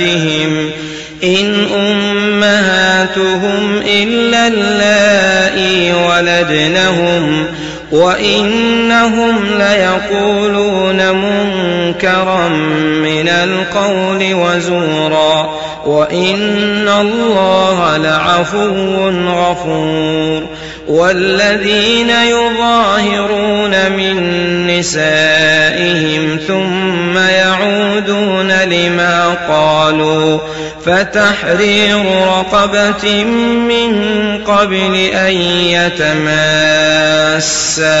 أمهاتهم إن أمهاتهم إلا اللائي ولدنهم وإنهم ليقولون منكرا من القول وزورا وإن الله لعفو غفور والذين يظاهرون من نسائهم ثم يعودون لما قالوا فتحرير رقبة من قبل أن يتماسا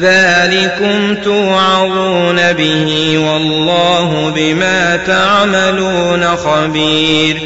ذلكم توعظون به والله بما تعملون خبير.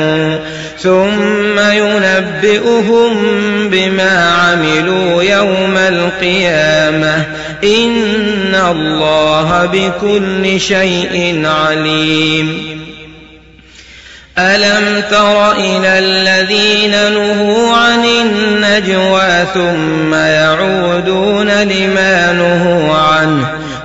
ثم ينبئهم بما عملوا يوم القيامة. إن الله بكل شيء عليم. ألم تر إلى الذين نهوا عن النجوى ثم يعودون لما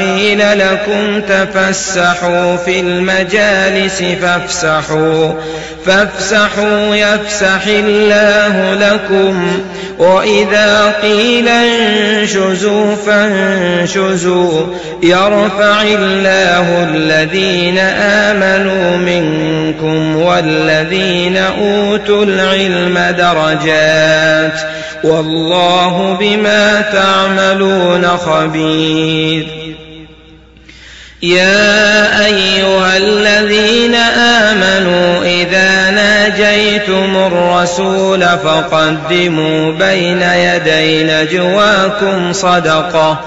قيل لكم تفسحوا في المجالس فافسحوا فافسحوا يفسح الله لكم. وإذا قيل انشزوا فانشزوا يرفع الله الذين آمنوا منكم والذين أوتوا العلم درجات. والله بما تعملون خبير. يا أيها الذين ناجيتم الرسول فقدموا بين يدي نجواكم صدقة.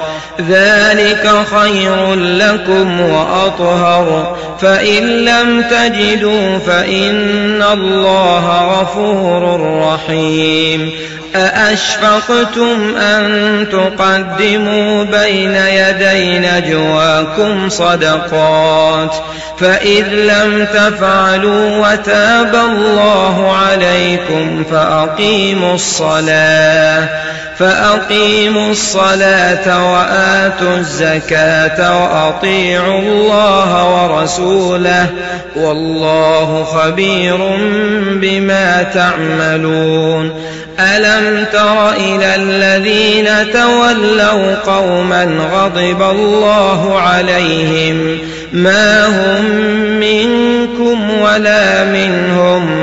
ذلك خير لكم وأطهر. فإن لم تجدوا فإن الله غفور رحيم. أأشفقتم أن تقدموا بين يدي نجواكم صدقات؟ فإذ لم تفعلوا وتاب الله عليكم فأقيموا الصلاة فأقيموا الصلاة وآتوا الزكاة وأطيعوا الله ورسوله والله خبير بما تعملون. ألم تر إلى الذين تولوا قوما غضب الله عليهم؟ ما هم منكم ولا منهم؟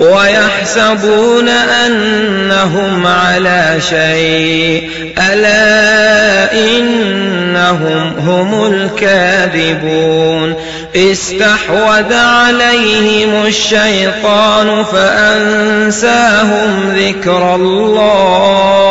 ويحسبون أنهم على شيء. ألا إنهم هم الكاذبون. استحوذ عليهم الشيطان فأنساهم ذكر الله.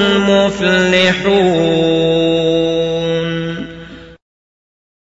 المفلحون